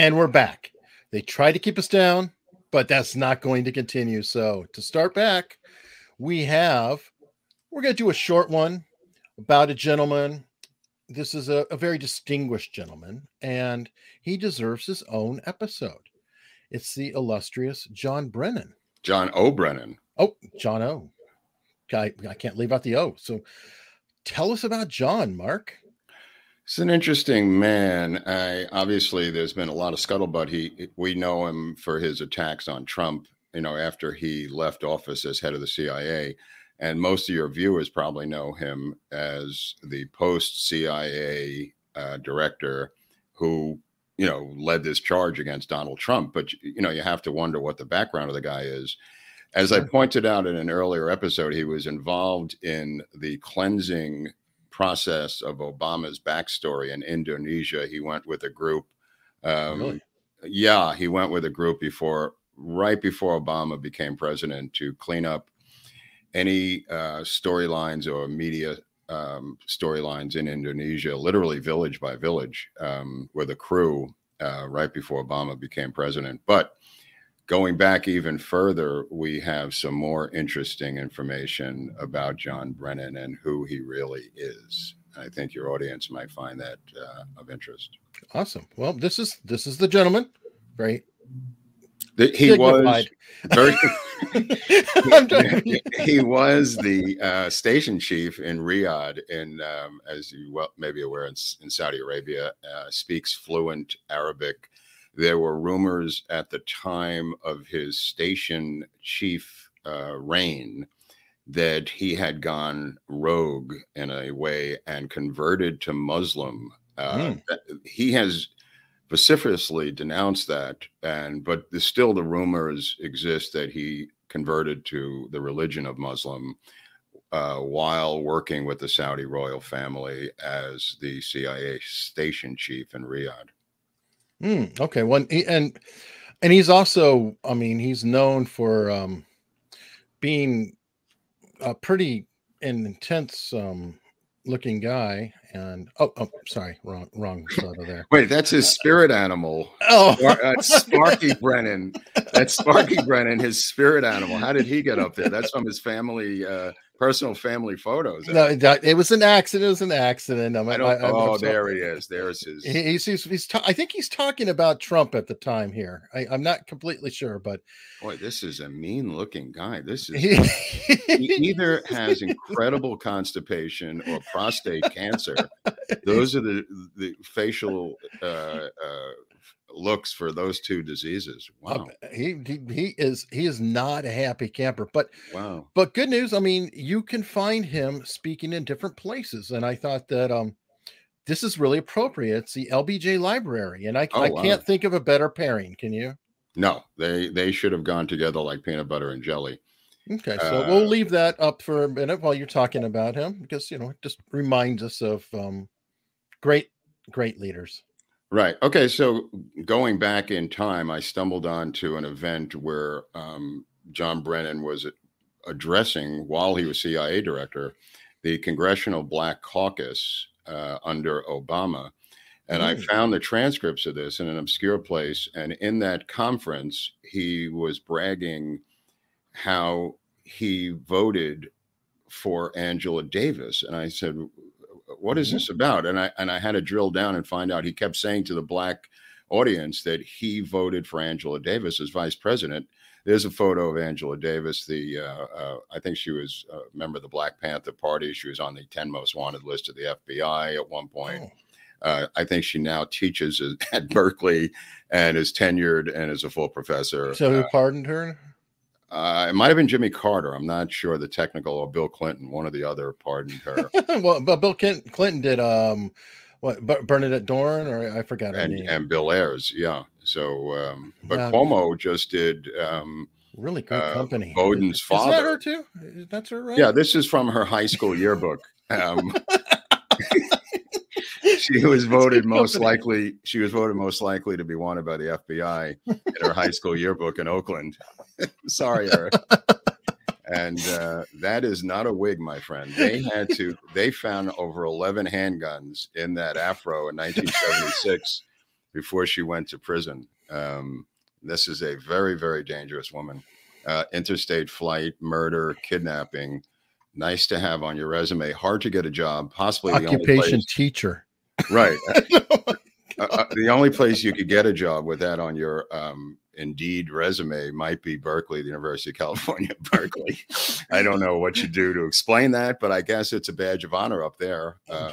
And we're back. They try to keep us down, but that's not going to continue. So to start back, we have we're going to do a short one about a gentleman. This is a, a very distinguished gentleman, and he deserves his own episode. It's the illustrious John Brennan. John O'Brennan. Oh, John O. I, I can't leave out the O. So tell us about John, Mark. He's an interesting man. I, obviously, there's been a lot of scuttlebutt. He, we know him for his attacks on Trump. You know, after he left office as head of the CIA, and most of your viewers probably know him as the post CIA uh, director who, you know, led this charge against Donald Trump. But you know, you have to wonder what the background of the guy is. As I pointed out in an earlier episode, he was involved in the cleansing process of Obama's backstory in Indonesia. He went with a group. Um, really? Yeah, he went with a group before, right before Obama became president, to clean up any uh, storylines or media um, storylines in Indonesia, literally village by village, um, with a crew uh, right before Obama became president. But going back even further, we have some more interesting information about John Brennan and who he really is. I think your audience might find that uh, of interest. Awesome. Well, this is this is the gentleman, right? The, he was very. he was the uh, station chief in Riyadh, in um, as you well may be aware, in, in Saudi Arabia, uh, speaks fluent Arabic there were rumors at the time of his station chief uh, reign that he had gone rogue in a way and converted to Muslim. Uh, mm. He has vociferously denounced that, and but still the rumors exist that he converted to the religion of Muslim uh, while working with the Saudi royal family as the CIA station chief in Riyadh. Mm, okay. One and and he's also, I mean, he's known for um, being a pretty intense um, looking guy. And oh, oh, sorry, wrong, wrong photo there. Wait, that's his spirit animal. Oh, that's Sparky Brennan. That's Sparky Brennan, his spirit animal. How did he get up there? That's from his family. Uh, personal family photos. No, it was an accident. It was an accident. I'm, I don't, I, oh, I'm there he is. There's his. He's he's, he's ta- I think he's talking about Trump at the time here. I, am not completely sure, but boy, this is a mean looking guy. This is he either has incredible constipation or prostate cancer. Those are the the facial uh, uh, looks for those two diseases. Wow. He, he he is he is not a happy camper. But wow. But good news. I mean, you can find him speaking in different places, and I thought that um this is really appropriate. It's the LBJ Library, and I, oh, I wow. can't think of a better pairing. Can you? No, they they should have gone together like peanut butter and jelly. Okay, so uh, we'll leave that up for a minute while you're talking about him because you know it just reminds us of um, great great leaders. Right. Okay. So going back in time, I stumbled onto an event where um, John Brennan was addressing, while he was CIA director, the Congressional Black Caucus uh, under Obama. And mm. I found the transcripts of this in an obscure place. And in that conference, he was bragging how he voted for Angela Davis. And I said, what is this mm-hmm. about? And I and I had to drill down and find out. He kept saying to the black audience that he voted for Angela Davis as vice president. There's a photo of Angela Davis. The uh, uh, I think she was a member of the Black Panther Party. She was on the 10 most wanted list of the FBI at one point. Oh. Uh, I think she now teaches at Berkeley and is tenured and is a full professor. So who uh, pardoned her? Uh, it might have been Jimmy Carter. I'm not sure the technical or Bill Clinton. One or the other pardoned her. well, but Bill Clinton did um, what Bernadette Dohrn or I forgot and, name. and Bill Ayers. Yeah. So, um, but yeah. Cuomo just did. Um, really good uh, company. Bowden's father. Is that her too? That's her, right? Yeah, this is from her high school yearbook. Um, she was voted most company. likely. She was voted most likely to be wanted by the FBI in her high school yearbook in Oakland. Sorry, Eric. and uh, that is not a wig, my friend. They had to. They found over eleven handguns in that afro in 1976. before she went to prison. Um, this is a very, very dangerous woman. Uh, interstate flight, murder, kidnapping. Nice to have on your resume. Hard to get a job. Possibly occupation place, teacher. Right. uh, uh, the only place you could get a job with that on your um, Indeed resume might be Berkeley, the University of California, Berkeley. I don't know what you do to explain that, but I guess it's a badge of honor up there. Um,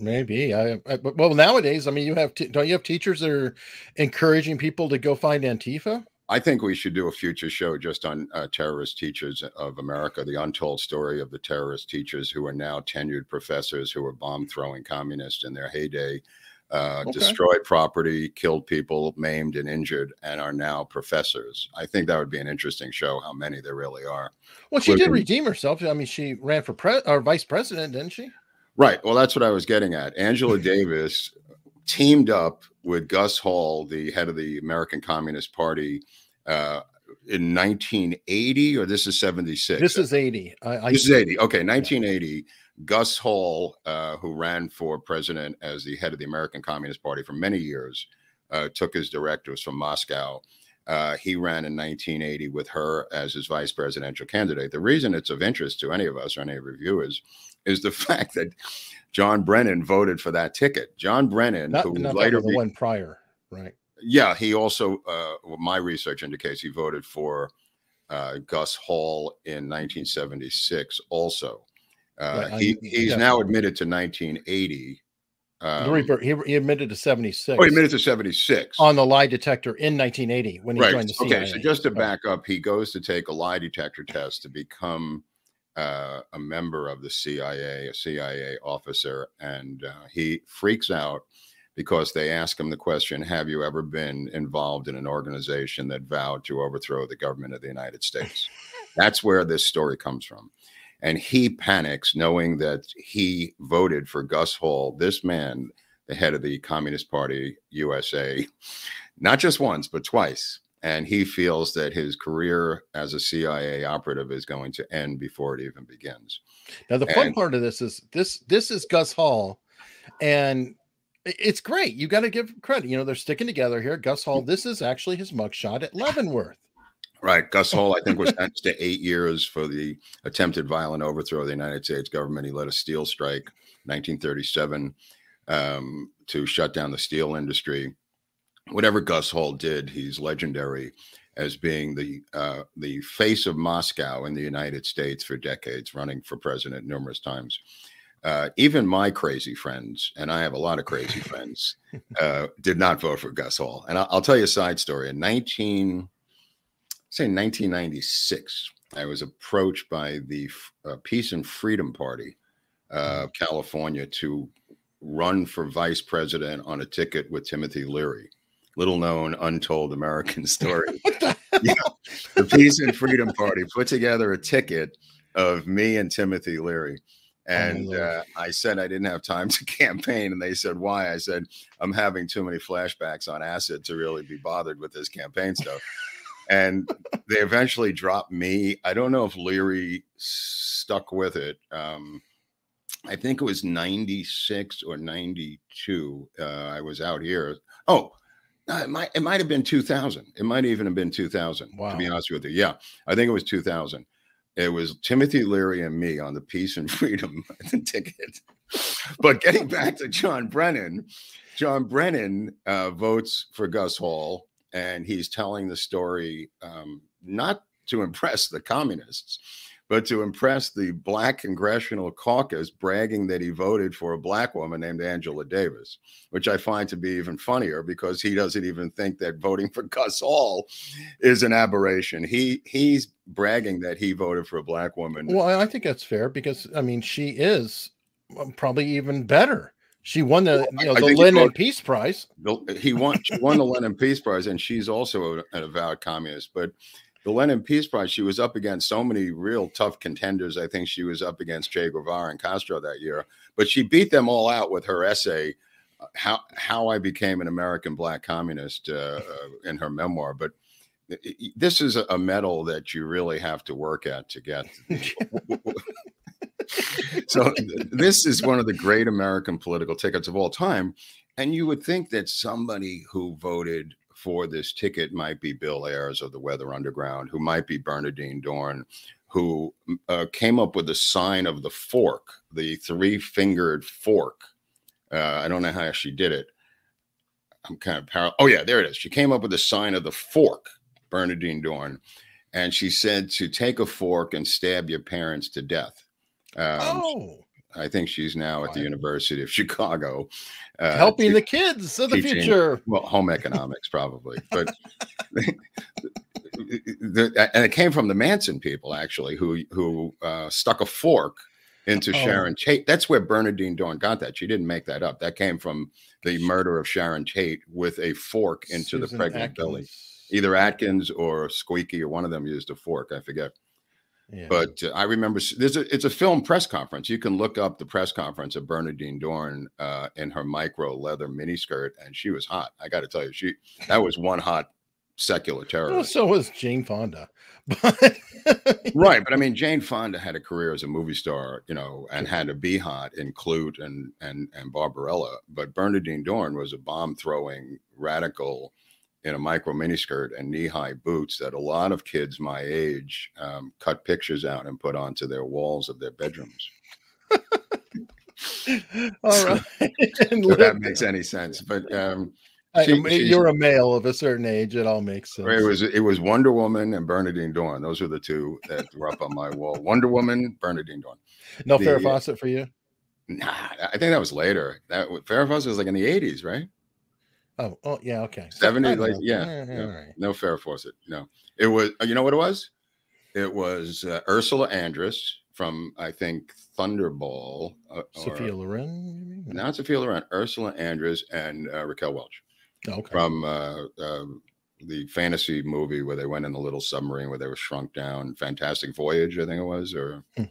Maybe I, I, well nowadays. I mean, you have don't you have teachers that are encouraging people to go find Antifa? I think we should do a future show just on uh, terrorist teachers of America, the untold story of the terrorist teachers who are now tenured professors who were bomb throwing communists in their heyday uh, okay. destroyed property, killed people, maimed and injured, and are now professors. I think that would be an interesting show. How many there really are? Well, she did redeem herself. I mean, she ran for pre- or vice president, didn't she? Right. Well, that's what I was getting at. Angela Davis teamed up with Gus Hall, the head of the American Communist Party. Uh, in 1980, or this is 76. This is 80. I, I this is 80. Okay, 1980. Gus Hall, uh, who ran for president as the head of the American Communist Party for many years, uh, took his directives from Moscow. Uh, he ran in 1980 with her as his vice presidential candidate. The reason it's of interest to any of us or any of reviewers is the fact that John Brennan voted for that ticket. John Brennan, not, who not later the one prior, right? Yeah, he also, uh, well, my research indicates he voted for uh, Gus Hall in 1976 also. Uh, he, he's yeah. now admitted to 1980. Um, he, he admitted to 76. Oh, he admitted to 76 on the lie detector in 1980 when he right. joined the CIA. Okay, so just to back up, he goes to take a lie detector test to become uh, a member of the CIA, a CIA officer, and uh, he freaks out because they ask him the question Have you ever been involved in an organization that vowed to overthrow the government of the United States? That's where this story comes from. And he panics knowing that he voted for Gus Hall, this man, the head of the Communist Party USA, not just once, but twice. And he feels that his career as a CIA operative is going to end before it even begins. Now, the fun part of this is this this is Gus Hall, and it's great. You got to give credit. You know, they're sticking together here. Gus Hall, this is actually his mugshot at Leavenworth. Right. Gus Hall, I think, was sentenced to eight years for the attempted violent overthrow of the United States government. He led a steel strike 1937 um, to shut down the steel industry. Whatever Gus Hall did, he's legendary as being the uh, the face of Moscow in the United States for decades, running for president numerous times. Uh, even my crazy friends, and I have a lot of crazy friends, uh, did not vote for Gus Hall. And I'll, I'll, tell you a side story. In 19, say 1996, I was approached by the uh, Peace and Freedom Party of mm. California to run for vice president on a ticket with Timothy Leary. Little known, untold American story. the, yeah, the Peace and Freedom Party put together a ticket of me and Timothy Leary. Oh, and uh, I said I didn't have time to campaign. And they said, Why? I said, I'm having too many flashbacks on acid to really be bothered with this campaign stuff and they eventually dropped me. I don't know if Leary stuck with it. Um, I think it was 96 or 92. Uh, I was out here. Oh, it might it might have been 2000. It might even have been 2000. Wow. To be honest with you, yeah, I think it was 2000. It was Timothy Leary and me on the Peace and Freedom ticket. But getting back to John Brennan, John Brennan uh, votes for Gus Hall and he's telling the story um, not to impress the communists, but to impress the black congressional caucus, bragging that he voted for a black woman named Angela Davis, which I find to be even funnier because he doesn't even think that voting for Gus Hall is an aberration. He he's bragging that he voted for a black woman. Well, I think that's fair because I mean she is um, probably even better she won the you know, the Lenin Peace Prize. He won. She won the Lenin Peace Prize, and she's also an avowed communist. But the Lenin Peace Prize, she was up against so many real tough contenders. I think she was up against Che Guevara and Castro that year, but she beat them all out with her essay, uh, "How How I Became an American Black Communist," uh, uh in her memoir. But this is a medal that you really have to work at to get. so this is one of the great American political tickets of all time. and you would think that somebody who voted for this ticket might be Bill Ayers of the Weather Underground, who might be Bernardine Dohrn, who uh, came up with the sign of the fork, the three fingered fork. Uh, I don't know how she did it. I'm kind of parallel. Oh, yeah, there it is. She came up with the sign of the fork, Bernardine Dohrn. And she said to take a fork and stab your parents to death. Um, oh. I think she's now at the University of Chicago, uh, helping to, the kids of the future. Well, home economics probably, but the, and it came from the Manson people actually, who who uh, stuck a fork into oh. Sharon Tate. That's where Bernardine Dohrn got that. She didn't make that up. That came from the murder of Sharon Tate with a fork into Susan the pregnant Atkins. belly. Either Atkins or Squeaky or one of them used a fork. I forget. Yeah. But uh, I remember there's a it's a film press conference. You can look up the press conference of Bernadine Dohrn uh, in her micro leather miniskirt, and she was hot. I got to tell you, she that was one hot secular terrorist. Well, so was Jane Fonda. But right, but I mean, Jane Fonda had a career as a movie star, you know, and had to be hot in Klute and and and Barbarella. But Bernadine Dohrn was a bomb throwing radical in a micro miniskirt and knee high boots that a lot of kids my age um, cut pictures out and put onto their walls of their bedrooms. All right. if that makes any sense. But um, she, you're a male of a certain age. It all makes sense. It was it was Wonder Woman and Bernadine Dohrn. Those were the two that were up on my wall. Wonder Woman, Bernadine Dohrn. No the, Farrah Fawcett for you? Nah, I think that was later. That Farrah Fawcett was like in the 80s, right? Oh, oh yeah, okay. 70, like yeah, yeah, yeah. Right. no Farrah Fawcett. No, it was. Uh, you know what it was? It was uh, Ursula Andress from I think Thunderball. Uh, Sophia Loren. Not Sophia Loren. Ursula Andress and uh, Raquel Welch. Okay. From uh, um, the fantasy movie where they went in the little submarine where they were shrunk down. Fantastic Voyage, I think it was. Or hmm.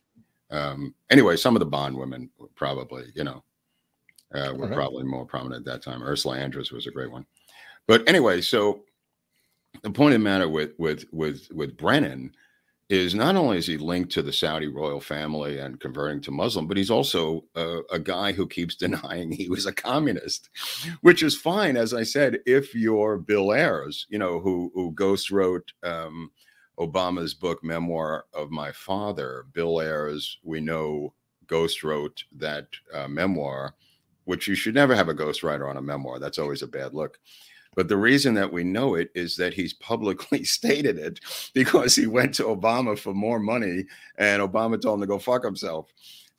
um, anyway, some of the Bond women probably, you know uh, were probably more prominent at that time. Ursula Andress was a great one. But anyway, so the point of the matter with with with with Brennan is not only is he linked to the Saudi royal family and converting to Muslim, but he's also a, a, guy who keeps denying he was a communist, which is fine, as I said, if you're Bill Ayers, you know, who who ghost wrote um, Obama's book Memoir of My Father. Bill Ayers, we know, ghost wrote that uh, memoir which you should never have a ghostwriter on a memoir. That's always a bad look. But the reason that we know it is that he's publicly stated it because he went to Obama for more money and Obama told him to go fuck himself.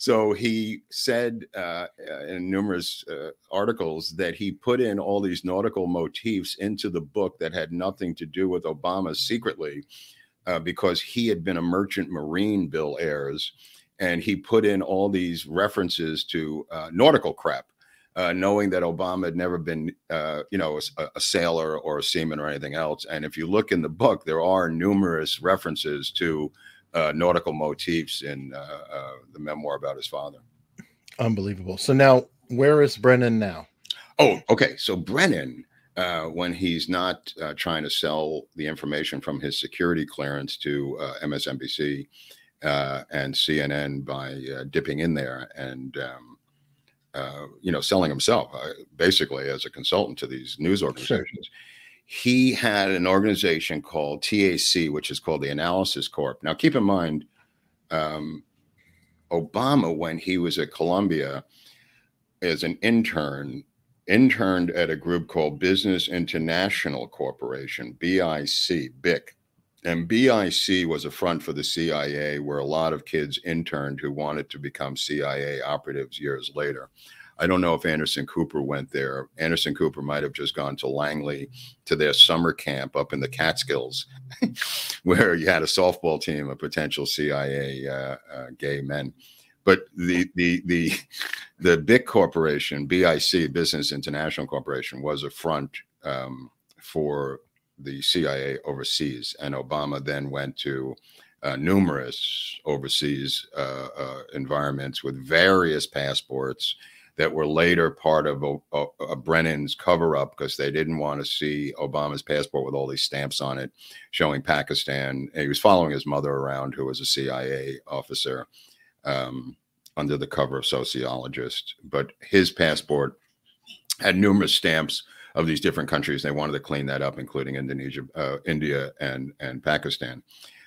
So he said uh, in numerous uh, articles that he put in all these nautical motifs into the book that had nothing to do with Obama secretly uh, because he had been a merchant marine, Bill Ayers, and he put in all these references to uh, nautical crap uh, knowing that Obama had never been, uh, you know, a, a, sailor or a seaman or anything else. And if you look in the book, there are numerous references to uh, nautical motifs in uh, uh, the memoir about his father. Unbelievable. So now, where is Brennan now? Oh, okay. So Brennan, uh, when he's not trying to sell the information from his security clearance to MSNBC and CNN by dipping in there and um, uh, you know, selling himself uh, basically as a consultant to these news organizations. Sure. He had an organization called TAC, which is called the Analysis Corp. Now, keep in mind, um, Obama, when he was at Columbia as an intern, interned at a group called Business International Corporation, BIC, BIC. And BIC was a front for the CIA where a lot of kids interned who wanted to become CIA operatives years later. I don't know if Anderson Cooper went there. Anderson Cooper might have just gone to Langley to their summer camp up in the Catskills, where you had a softball team of potential CIA uh, uh, gay men. But the the the the BIC Corporation, BIC, Business International Corporation, was a front um, for the CIA overseas, and Obama then went to uh, numerous overseas uh, uh, environments with various passports that were later part of a, a, a Brennan's cover up because they didn't want to see Obama's passport with all these stamps on it showing Pakistan. And he was following his mother around, who was a CIA officer um, under the cover of sociologist. But his passport had numerous stamps of these different countries. They wanted to clean that up, including Indonesia, uh, India, and and Pakistan.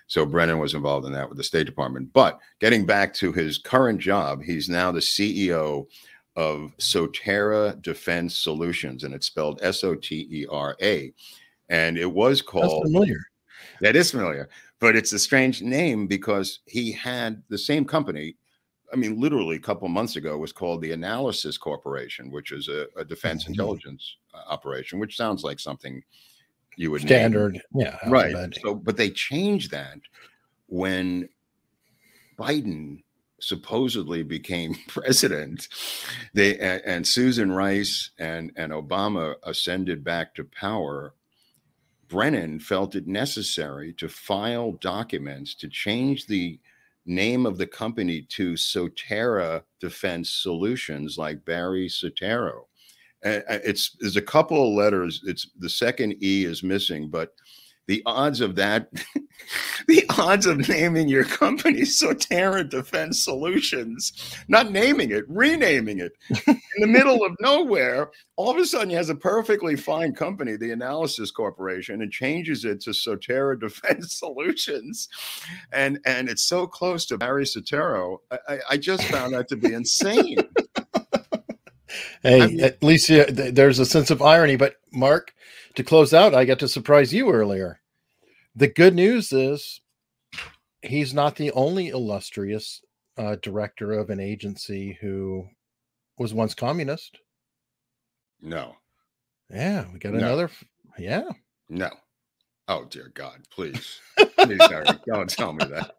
So Brennan was involved in that with the State Department. But getting back to his current job, he's now the CEO of Sotera Defense Solutions, and it's spelled S O T E R A. And it was called That's familiar. That is familiar, but it's a strange name because he had the same company. I mean, literally a couple months ago was called the Analysis Corporation, which is a, a defense mm-hmm. intelligence uh, operation, which sounds like something you would standard, name. yeah, right. So, but they changed that when Biden supposedly became president. They and, and Susan Rice and and Obama ascended back to power. Brennan felt it necessary to file documents to change the name of the company to Sotera Defense Solutions, like Barry Sotero. It's there's a couple of letters. It's the second E is missing, but the odds of that, the odds of naming your company Sotera Defense Solutions, not naming it, renaming it in the middle of nowhere, all of a sudden he has a perfectly fine company, the Analysis Corporation, and changes it to Sotera Defense Solutions. And and it's so close to Barry Sotero. I, I just found that to be insane. hey, I mean, at least there's a sense of irony. But Mark, to close out, I got to surprise you earlier. The good news is he's not the only illustrious uh, director of an agency who was once communist. No. Yeah, we got no. another. Yeah. No. Oh dear God! Please, please, don't tell me that.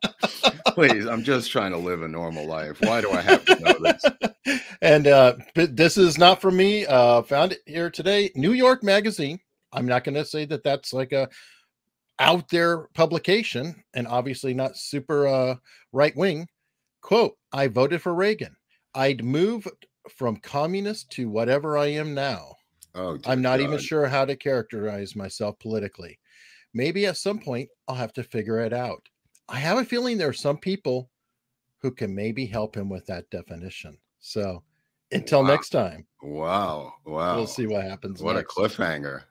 Please, I'm just trying to live a normal life. Why do I have to know this? And uh, this is not from me. Uh, found it here today. New York Magazine. I'm not going to say that that's like a out there publication, and obviously not super uh, right wing. Quote: I voted for Reagan. I'd move from communist to whatever I am now. Oh, I'm not God. even sure how to characterize myself politically maybe at some point I'll have to figure it out. I have a feeling there are some people who can maybe help him with that definition. So until wow. next time. Wow. Wow. We'll see what happens. What next. a cliffhanger.